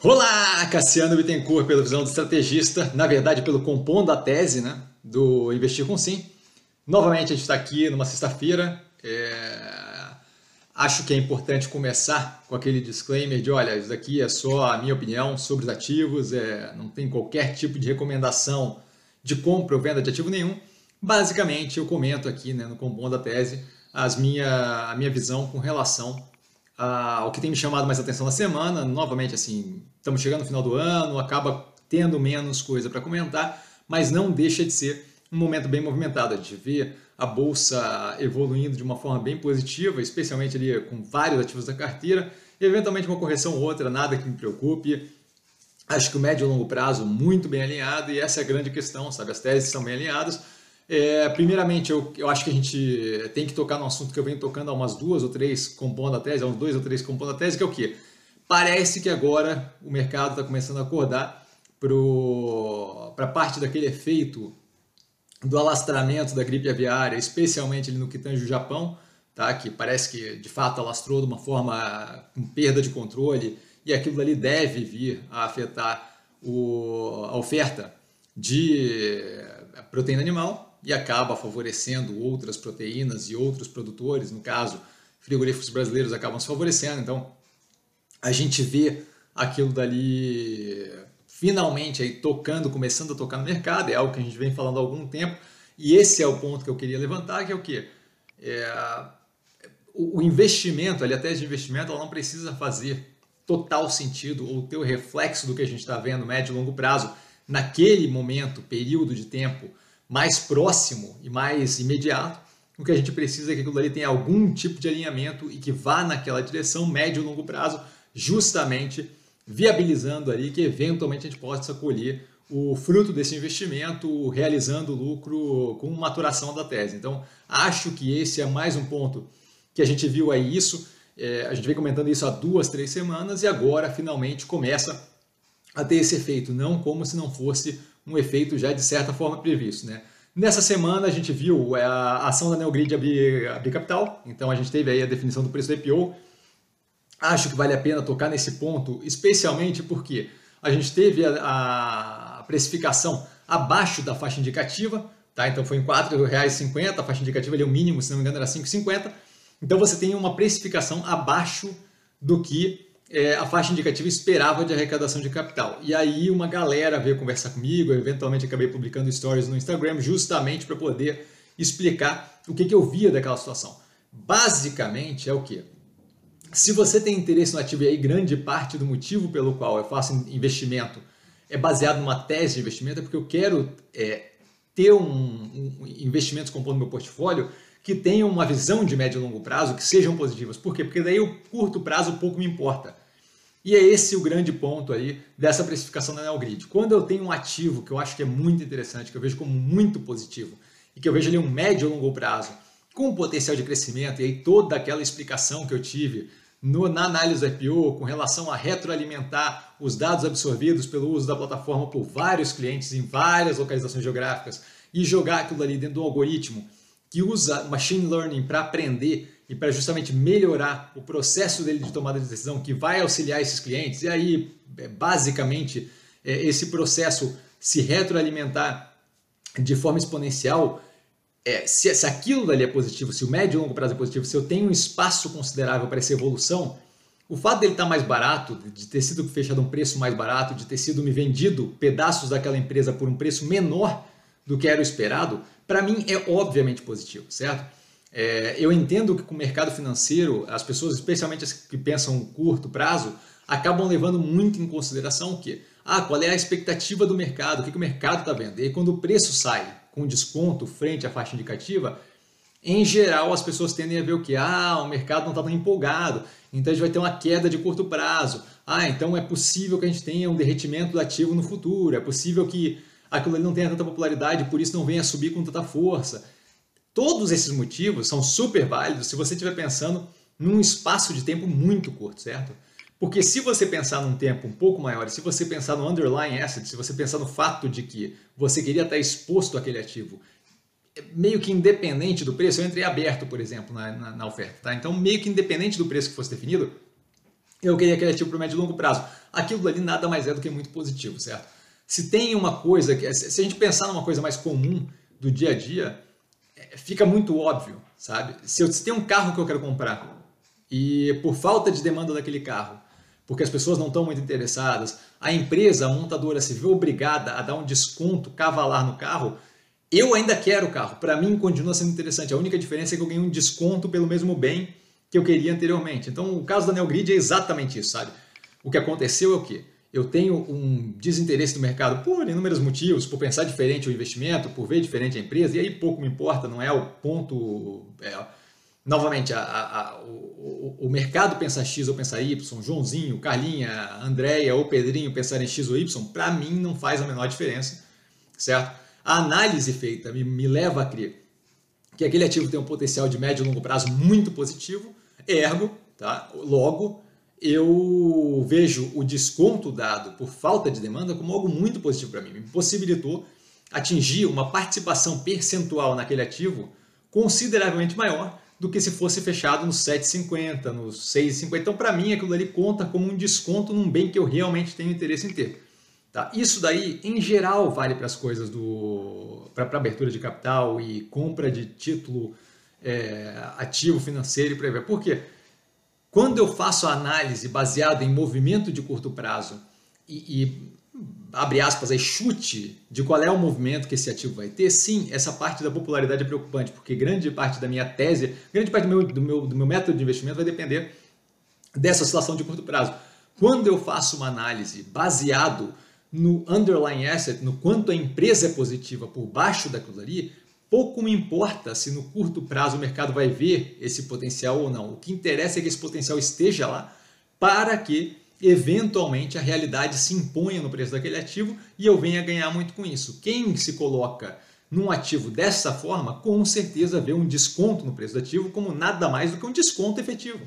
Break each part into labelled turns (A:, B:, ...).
A: Olá, Cassiano Bittencourt, pela visão do estrategista, na verdade pelo compondo a tese né, do Investir com Sim. Novamente a gente está aqui numa sexta-feira. É... Acho que é importante começar com aquele disclaimer de, olha, isso daqui é só a minha opinião sobre os ativos, é... não tem qualquer tipo de recomendação de compra ou venda de ativo nenhum. Basicamente, eu comento aqui né, no compondo a tese as minha, a minha visão com relação ao que tem me chamado mais atenção na semana. Novamente, assim, estamos chegando no final do ano, acaba tendo menos coisa para comentar, mas não deixa de ser um momento bem movimentado. A gente vê a bolsa evoluindo de uma forma bem positiva, especialmente ali com vários ativos da carteira, e eventualmente uma correção ou outra, nada que me preocupe. Acho que o médio e longo prazo muito bem alinhado, e essa é a grande questão, sabe? As teses estão bem alinhadas é, primeiramente, eu, eu acho que a gente tem que tocar no assunto que eu venho tocando há umas duas ou três compondo a tese, há uns dois ou três compondo a tese, que é o quê? Parece que agora o mercado está começando a acordar para parte daquele efeito do alastramento da gripe aviária, especialmente no que Japão, tá? que parece que de fato alastrou de uma forma com perda de controle, e aquilo ali deve vir a afetar o, a oferta de proteína animal, e acaba favorecendo outras proteínas e outros produtores, no caso, frigoríficos brasileiros acabam se favorecendo. Então, a gente vê aquilo dali finalmente aí tocando, começando a tocar no mercado, é algo que a gente vem falando há algum tempo, e esse é o ponto que eu queria levantar, que é o que? É, o investimento, ali a tese de investimento, ela não precisa fazer total sentido ou ter o reflexo do que a gente está vendo médio e longo prazo naquele momento, período de tempo, mais próximo e mais imediato, o que a gente precisa é que aquilo ali tenha algum tipo de alinhamento e que vá naquela direção médio e longo prazo, justamente viabilizando ali que eventualmente a gente possa colher o fruto desse investimento, realizando lucro com maturação da tese. Então, acho que esse é mais um ponto que a gente viu aí isso, é, a gente vem comentando isso há duas, três semanas e agora finalmente começa a ter esse efeito, não como se não fosse um efeito já de certa forma previsto. Né? Nessa semana a gente viu é, a ação da Neogrid abrir, capital, então a gente teve aí a definição do preço do IPO. Acho que vale a pena tocar nesse ponto, especialmente porque a gente teve a, a precificação abaixo da faixa indicativa, tá? então foi em R$ 4,50, a faixa indicativa ali, o mínimo, se não me engano, era R$ 5,50. Então você tem uma precificação abaixo do que é, a faixa indicativa esperava de arrecadação de capital. E aí uma galera veio conversar comigo, eu eventualmente acabei publicando stories no Instagram justamente para poder explicar o que, que eu via daquela situação. Basicamente é o que? Se você tem interesse no ativo e aí grande parte do motivo pelo qual eu faço investimento é baseado numa tese de investimento, é porque eu quero é, ter um, um investimentos compondo meu portfólio que tenham uma visão de médio e longo prazo que sejam positivas. Por quê? Porque daí o curto prazo pouco me importa. E é esse o grande ponto aí dessa precificação da Neogrid. Quando eu tenho um ativo que eu acho que é muito interessante, que eu vejo como muito positivo, e que eu vejo ali um médio e longo prazo, com potencial de crescimento, e aí toda aquela explicação que eu tive no, na análise do IPO com relação a retroalimentar os dados absorvidos pelo uso da plataforma por vários clientes em várias localizações geográficas e jogar aquilo ali dentro do algoritmo que usa machine learning para aprender e para justamente melhorar o processo dele de tomada de decisão, que vai auxiliar esses clientes, e aí, é, basicamente, é, esse processo se retroalimentar de forma exponencial, é, se, se aquilo dali é positivo, se o médio e longo prazo é positivo, se eu tenho um espaço considerável para essa evolução, o fato dele estar tá mais barato, de ter sido fechado um preço mais barato, de ter sido me vendido pedaços daquela empresa por um preço menor do que era o esperado, para mim é obviamente positivo, certo? É, eu entendo que com o mercado financeiro, as pessoas, especialmente as que pensam curto prazo, acabam levando muito em consideração o quê? Ah, qual é a expectativa do mercado, o que, que o mercado está vendo? E aí, quando o preço sai com desconto frente à faixa indicativa, em geral as pessoas tendem a ver o que? Ah, o mercado não está tão empolgado, então a gente vai ter uma queda de curto prazo. Ah, então é possível que a gente tenha um derretimento do ativo no futuro, é possível que aquilo ali não tenha tanta popularidade, por isso não venha subir com tanta força. Todos esses motivos são super válidos se você estiver pensando num espaço de tempo muito curto, certo? Porque se você pensar num tempo um pouco maior, se você pensar no underlying asset, se você pensar no fato de que você queria estar exposto àquele ativo, meio que independente do preço, eu entrei aberto, por exemplo, na, na, na oferta, tá? Então, meio que independente do preço que fosse definido, eu queria aquele ativo para o médio e longo prazo. aquilo ali nada mais é do que muito positivo, certo? Se tem uma coisa, que se a gente pensar numa coisa mais comum do dia a dia, é, fica muito óbvio, sabe? Se eu se tem um carro que eu quero comprar e por falta de demanda daquele carro, porque as pessoas não estão muito interessadas, a empresa, a montadora se vê obrigada a dar um desconto cavalar no carro, eu ainda quero o carro. Para mim continua sendo interessante. A única diferença é que eu ganho um desconto pelo mesmo bem que eu queria anteriormente. Então, o caso da Neogrid é exatamente isso, sabe? O que aconteceu é o quê? Eu tenho um desinteresse do mercado por inúmeros motivos, por pensar diferente o investimento, por ver diferente a empresa, e aí pouco me importa, não é o ponto. É, novamente, a, a, o, o, mercado pensar X ou pensar Y, Joãozinho, Carlinha, Andréia ou Pedrinho pensarem X ou Y, para mim não faz a menor diferença, certo? A análise feita me, me leva a crer que aquele ativo tem um potencial de médio e longo prazo muito positivo, ergo, tá? logo, eu vejo o desconto dado por falta de demanda como algo muito positivo para mim. Me possibilitou atingir uma participação percentual naquele ativo consideravelmente maior do que se fosse fechado no 7,50, no 6,50. Então, para mim, aquilo ali conta como um desconto num bem que eu realmente tenho interesse em ter. Tá? Isso daí, em geral, vale para as coisas do para abertura de capital e compra de título é, ativo financeiro e por aí Por quê? Quando eu faço a análise baseada em movimento de curto prazo e, e abre aspas, aí, chute de qual é o movimento que esse ativo vai ter, sim, essa parte da popularidade é preocupante, porque grande parte da minha tese, grande parte do meu, do meu, do meu método de investimento vai depender dessa oscilação de curto prazo. Quando eu faço uma análise baseado no underlying asset, no quanto a empresa é positiva por baixo daquilo ali, pouco me importa se no curto prazo o mercado vai ver esse potencial ou não. O que interessa é que esse potencial esteja lá para que eventualmente a realidade se imponha no preço daquele ativo e eu venha ganhar muito com isso. Quem se coloca num ativo dessa forma, com certeza vê um desconto no preço do ativo como nada mais do que um desconto efetivo,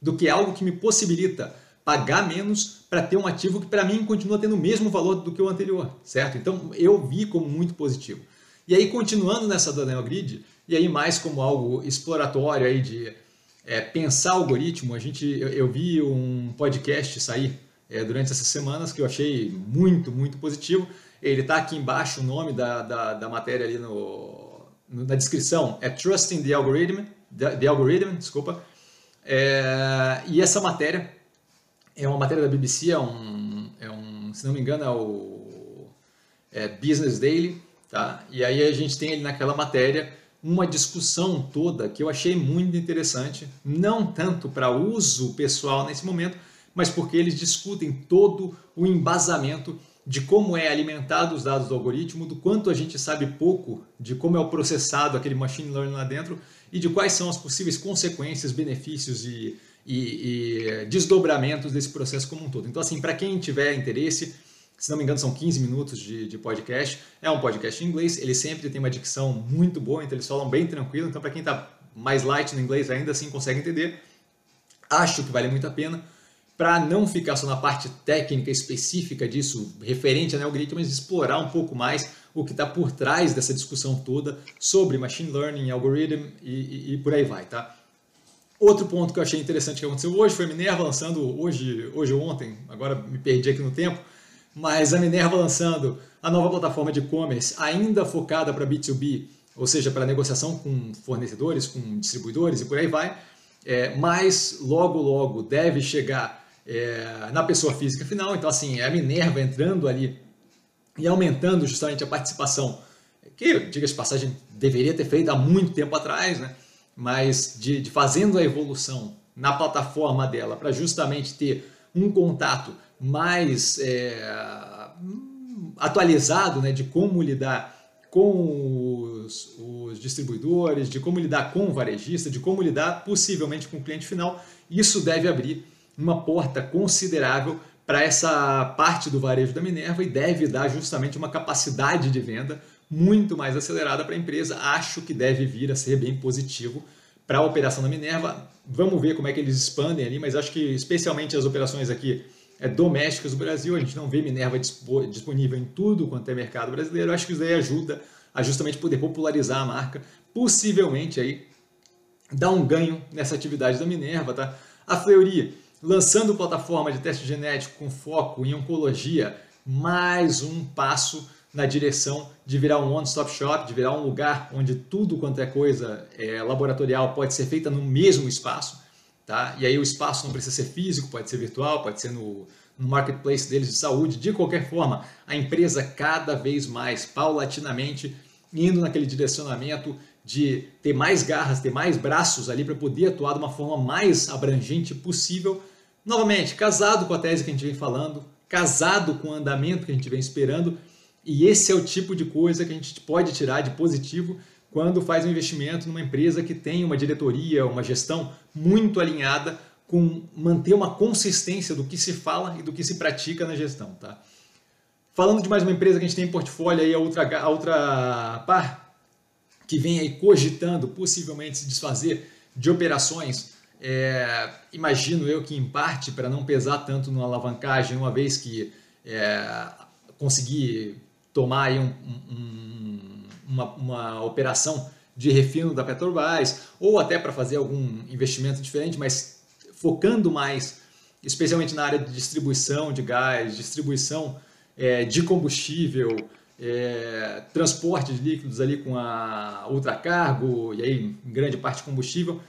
A: do que algo que me possibilita pagar menos para ter um ativo que para mim continua tendo o mesmo valor do que o anterior, certo? Então eu vi como muito positivo. E aí continuando nessa do Neogrid, e aí mais como algo exploratório aí de é, pensar algoritmo, a gente eu, eu vi um podcast sair é, durante essas semanas que eu achei muito, muito positivo. Ele está aqui embaixo o nome da, da, da matéria ali no, no, na descrição, é Trusting the Algorithm, the, the Algorithm, desculpa. É, e essa matéria é uma matéria da BBC, é um, é um se não me engano, é o é Business Daily, tá? E aí a gente tem ali naquela matéria uma discussão toda que eu achei muito interessante, não tanto para uso pessoal nesse momento, mas porque eles discutem todo o embasamento de como é alimentado os dados do algoritmo, do quanto a gente sabe pouco de como é o processado aquele machine learning lá dentro e de quais são as possíveis consequências, benefícios e e, e desdobramentos desse processo como um todo. Então, assim, para quem tiver interesse, se não me engano, são 15 minutos de, de, podcast. É um podcast em inglês, ele sempre tem uma dicção muito boa, então eles falam bem tranquilo. Então, para quem está mais light no inglês, ainda assim consegue entender. Acho que vale muito a pena. Para não ficar só na parte técnica específica disso, referente a NeoGrid, mas explorar um pouco mais o que está por trás dessa discussão toda sobre machine learning, algorithm e, e, e por aí vai, tá? Outro ponto que eu achei interessante que aconteceu hoje foi a Minerva lançando, hoje, hoje ou ontem, agora me perdi aqui no tempo, mas a Minerva lançando a nova plataforma de e-commerce ainda focada para B2B, ou seja, para negociação com fornecedores, com distribuidores e por aí vai, é, mas logo, logo deve chegar é, na pessoa física final. Então, assim, é a Minerva entrando ali e aumentando justamente a participação, que, diga-se passagem, deveria ter feito há muito tempo atrás, né? mas de, de fazendo a evolução na plataforma dela para justamente ter um contato mais é, atualizado né, de como lidar com os, os, distribuidores, de como lidar com o varejista, de como lidar possivelmente com o cliente final. Isso deve abrir uma porta considerável para essa parte do varejo da Minerva e deve dar justamente uma capacidade de venda muito mais acelerada para a empresa. Acho que deve vir a ser bem positivo para a operação da Minerva. Vamos ver como é que eles expandem ali, mas acho que especialmente as operações aqui domésticas do Brasil, a gente não vê Minerva disponível em tudo quanto é mercado brasileiro. Acho que isso daí ajuda a justamente poder popularizar a marca, possivelmente aí dar um ganho nessa atividade da Minerva, tá? A Fleury lançando plataforma de teste genético com foco em oncologia, mais um passo na direção de virar um one-stop shop, de virar um lugar onde tudo quanto é coisa é, laboratorial pode ser feita no mesmo espaço. Tá? E aí o espaço não precisa ser físico, pode ser virtual, pode ser no, no marketplace deles de saúde. De qualquer forma, a empresa cada vez mais, paulatinamente, indo naquele direcionamento de ter mais garras, ter mais braços ali para poder atuar de uma forma mais abrangente possível. Novamente, casado com a tese que a gente vem falando, casado com o andamento que a gente vem esperando, e esse é o tipo de coisa que a gente pode tirar de positivo quando faz um investimento numa empresa que tem uma diretoria, uma gestão muito alinhada com manter uma consistência do que se fala e do que se pratica na gestão. Tá? Falando de mais uma empresa que a gente tem em portfólio, aí a outra, a outra par que vem aí cogitando possivelmente se desfazer de operações, é, imagino eu que em parte para não pesar tanto na alavancagem, uma vez que é, conseguir tomar aí um, um, uma, uma operação de refino da Petrobras, ou até para fazer algum investimento diferente, mas focando mais, especialmente na área de distribuição de gás, distribuição é, de combustível, é, transporte de líquidos ali com a ultracargo, e aí em grande parte combustível,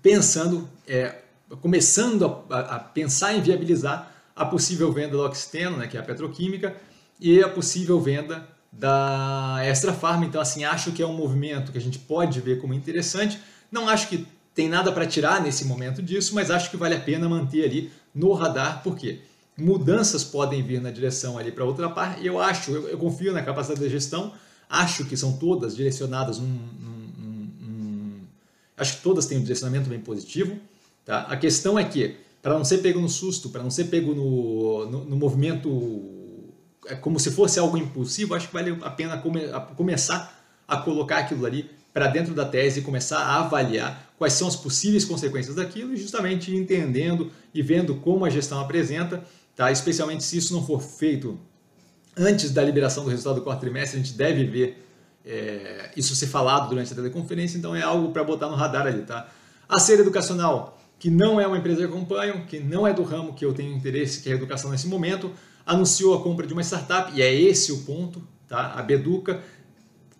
A: pensando, é, começando a, a, pensar em viabilizar a possível venda do Oxiteno, né, que é a petroquímica, e a possível venda da Extra Farm. Então, assim, acho que é um movimento que a gente pode ver como interessante. Não acho que tem nada para tirar nesse momento disso, mas acho que vale a pena manter ali no radar, porque mudanças podem vir na direção ali para outra parte. Eu acho, eu, eu, confio na capacidade da gestão, acho que são todas direcionadas num, num, acho que todas têm um direcionamento bem positivo. Tá? A questão é que, para não ser pego no susto, para não ser pego no, no, no movimento é como se fosse algo impulsivo, acho que vale a pena come, a começar a colocar aquilo ali para dentro da tese e começar a avaliar quais são as possíveis consequências daquilo e justamente entendendo e vendo como a gestão apresenta, tá? especialmente se isso não for feito antes da liberação do resultado do quarto trimestre, a gente deve ver é, isso ser falado durante a teleconferência, então é algo para botar no radar ali. Tá? A ser educacional, que não é uma empresa que acompanho, que não é do ramo que eu tenho interesse, que é educação nesse momento, anunciou a compra de uma startup, e é esse o ponto, tá? a Beduca,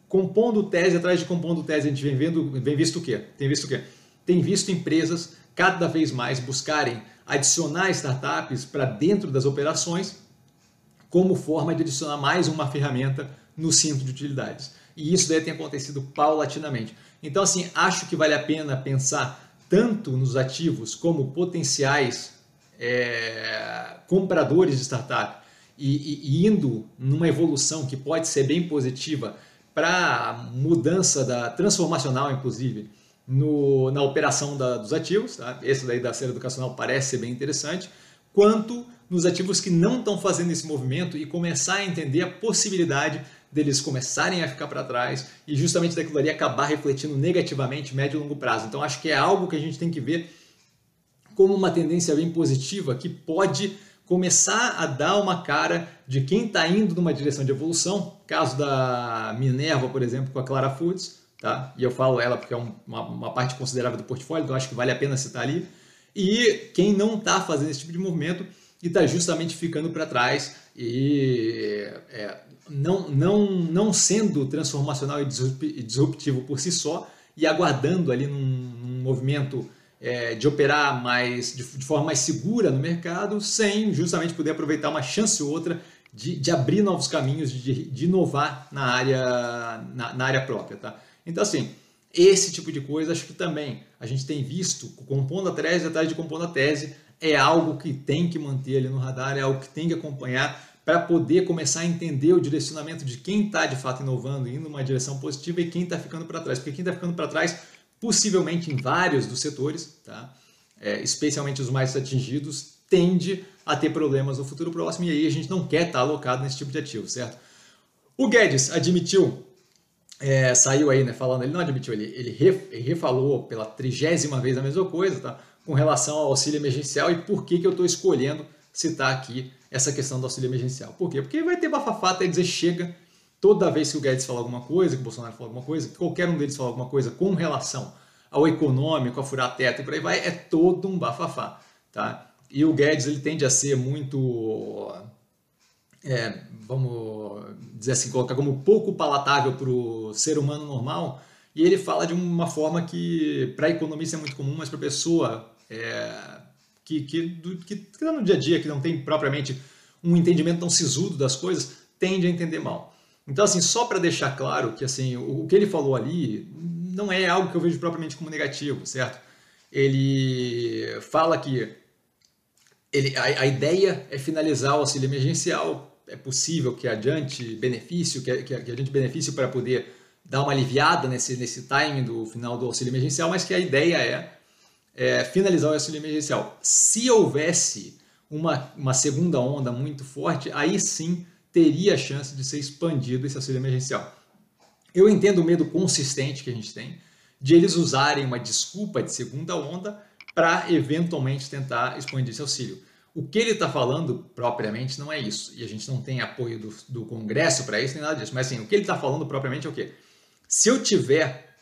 A: compondo tese atrás de compondo tese, a gente vem, vendo, vem visto o quê? Tem visto o quê? Tem visto empresas cada vez mais buscarem adicionar startups para dentro das operações como forma de adicionar mais uma ferramenta no cinto de utilidades. E isso daí tem acontecido paulatinamente. Então, assim, acho que vale a pena pensar tanto nos ativos como potenciais é, compradores de startup e, e, indo numa evolução que pode ser bem positiva para mudança da transformacional, inclusive, no, na operação da, dos ativos, tá? esse daí da série educacional parece ser bem interessante, quanto nos ativos que não estão fazendo esse movimento e começar a entender a possibilidade deles começarem a ficar para trás e justamente daquilo ali acabar refletindo negativamente médio e longo prazo. Então acho que é algo que a gente tem que ver como uma tendência bem positiva que pode começar a dar uma cara de quem está indo numa direção de evolução. Caso da Minerva, por exemplo, com a Clara Foods, tá? E eu falo ela porque é uma, uma parte considerável do portfólio, então acho que vale a pena citar ali. E quem não está fazendo esse tipo de movimento e está justamente ficando para trás e é, não, não, não sendo transformacional e disruptivo por si só e aguardando ali num, num movimento é, de operar mais de, de, forma mais segura no mercado, sem justamente poder aproveitar uma chance ou outra de, de abrir novos caminhos, de, de inovar na área, na, na, área própria. Tá? Então, assim, esse tipo de coisa acho que também a gente tem visto, compondo a tese atrás de compondo a tese, é algo que tem que manter ali no radar, é algo que tem que acompanhar para poder começar a entender o direcionamento de quem está de fato inovando, indo numa direção positiva e quem está ficando para trás. Porque quem está ficando para trás possivelmente em vários dos setores, tá? É, especialmente os mais atingidos, tende a ter problemas no futuro próximo e aí a gente não quer estar alocado nesse tipo de ativo, certo? O Guedes admitiu, é, saiu aí né, falando, ele não admitiu, ele, ele, ele refalou pela trigésima vez a mesma coisa, tá? Com relação ao auxílio emergencial e por que, que eu estou escolhendo citar aqui essa questão do auxílio emergencial. Por quê? Porque vai ter bafafá até dizer chega, toda vez que o Guedes fala alguma coisa, que o Bolsonaro fala alguma coisa, que qualquer um deles fala alguma coisa com relação ao econômico, a furar teto e por aí vai, é todo um bafafá. tá? E o Guedes ele tende a ser muito, é, vamos dizer assim, colocar como pouco palatável para o ser humano normal. E ele fala de uma forma que para economista é muito comum, mas para pessoa é, que, que, do, que, que tá no dia a dia, que não tem propriamente um entendimento tão sisudo das coisas, tende a entender mal. Então, assim, só para deixar claro que assim, o, que ele falou ali não é algo que eu vejo propriamente como negativo, certo? Ele fala que ele, a, a ideia é finalizar o auxílio emergencial, é possível que adiante benefício, que, que, que adiante benefício para poder dar uma aliviada nesse, nesse timing do final do auxílio emergencial, mas que a ideia é, é finalizar o auxílio emergencial. Se houvesse uma, uma segunda onda muito forte, aí sim teria a chance de ser expandido esse auxílio emergencial. Eu entendo o medo consistente que a gente tem de eles usarem uma desculpa de segunda onda para eventualmente tentar expandir esse auxílio. O que ele está falando propriamente não é isso, e a gente não tem apoio do, do Congresso para isso nem nada disso, mas assim, o que ele está falando propriamente é o quê? Se eu tiver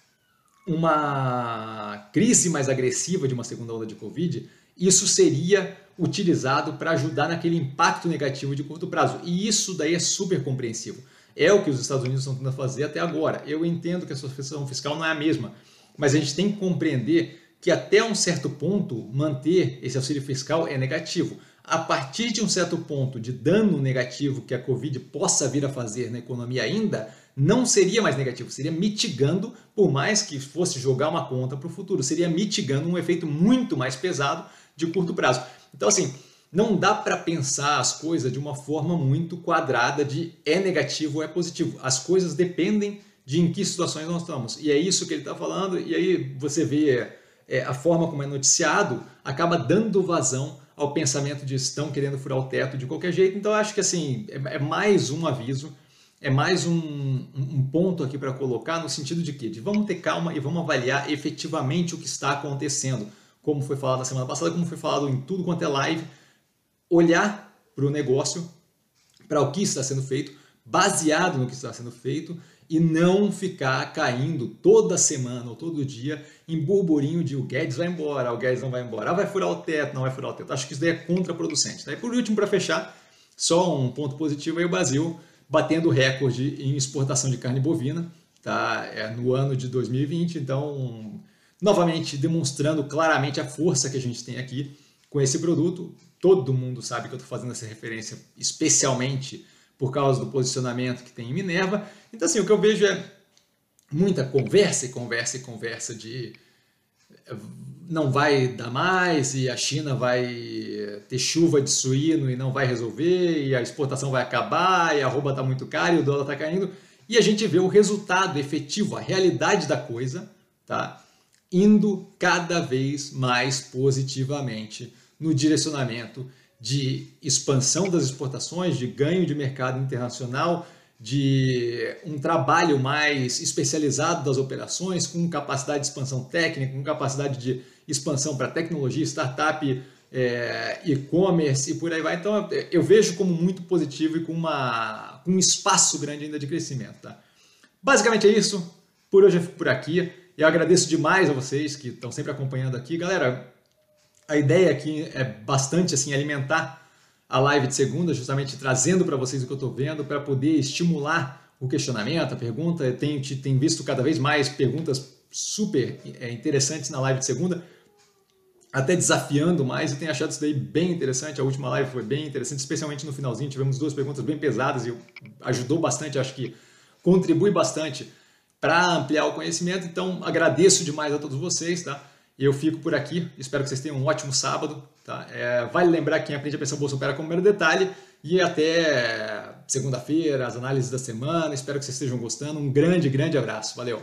A: uma crise mais agressiva de uma segunda onda de Covid, isso seria utilizado para ajudar naquele impacto negativo de curto prazo. E isso daí é super compreensivo. É o que os Estados Unidos estão tentando fazer até agora. Eu entendo que a situação fiscal não é a mesma, mas a gente tem que compreender que até um certo ponto manter esse auxílio fiscal é negativo. A partir de um certo ponto de dano negativo que a Covid possa vir a fazer na economia ainda, não seria mais negativo, seria mitigando, por mais que fosse jogar uma conta para o futuro, seria mitigando um efeito muito mais pesado de curto prazo. Então, assim, não dá para pensar as coisas de uma forma muito quadrada de é negativo ou é positivo. As coisas dependem de em que situações nós estamos. E é isso que ele está falando, e aí você vê é, a forma como é noticiado, acaba dando vazão ao pensamento de estão querendo furar o teto de qualquer jeito. Então, acho que assim, é, é mais um aviso, é mais um, um ponto aqui para colocar no sentido de que de vamos ter calma e vamos avaliar efetivamente o que está acontecendo como foi falado na semana passada, como foi falado em tudo quanto é live, olhar para o negócio, para o que está sendo feito, baseado no que está sendo feito e não ficar caindo toda semana ou todo dia em burburinho de o Guedes vai embora, o Guedes não vai embora, ah, vai furar o teto, não vai furar o teto. Acho que isso daí é contraproducente. Tá? E por último, para fechar, só um ponto positivo aí o Brasil batendo recorde em exportação de carne bovina tá? é no ano de 2020, então novamente demonstrando claramente a força que a gente tem aqui com esse produto. Todo mundo sabe que eu estou fazendo essa referência especialmente por causa do posicionamento que tem em Minerva. Então, assim, o que eu vejo é muita conversa e conversa e conversa de eh, não vai dar mais e a China vai ter chuva de suíno e não vai resolver e a exportação vai acabar e a roupa está muito cara e o dólar está caindo. E a gente vê o resultado efetivo, a realidade da coisa, tá? Indo cada vez mais positivamente no direcionamento de expansão das exportações, de ganho de mercado internacional, de um trabalho mais especializado das operações, com capacidade de expansão técnica, com capacidade de expansão para tecnologia, startup, é, e-commerce e por aí vai. Então eu vejo como muito positivo e com, uma, com um espaço grande ainda de crescimento. Tá? Basicamente é isso. Por hoje eu fico por aqui. Eu agradeço demais a vocês que estão sempre acompanhando aqui. Galera, a ideia aqui é bastante assim alimentar a live de segunda, justamente trazendo para vocês o que eu estou vendo, para poder estimular o questionamento, a pergunta. Eu tenho, tenho visto cada vez mais perguntas super é, interessantes na live de segunda, até desafiando mais, e tenho achado isso daí bem interessante. A última live foi bem interessante, especialmente no finalzinho. Tivemos duas perguntas bem pesadas e ajudou bastante, acho que contribui bastante para ampliar o conhecimento. Então, agradeço demais a todos vocês, tá? Eu fico por aqui, espero que vocês tenham um ótimo sábado, tá? É, vale lembrar que quem aprende a pensar bolsa opera com o primeiro detalhe e até segunda-feira, as análises da semana. Espero que vocês estejam gostando. Um grande, grande abraço. Valeu!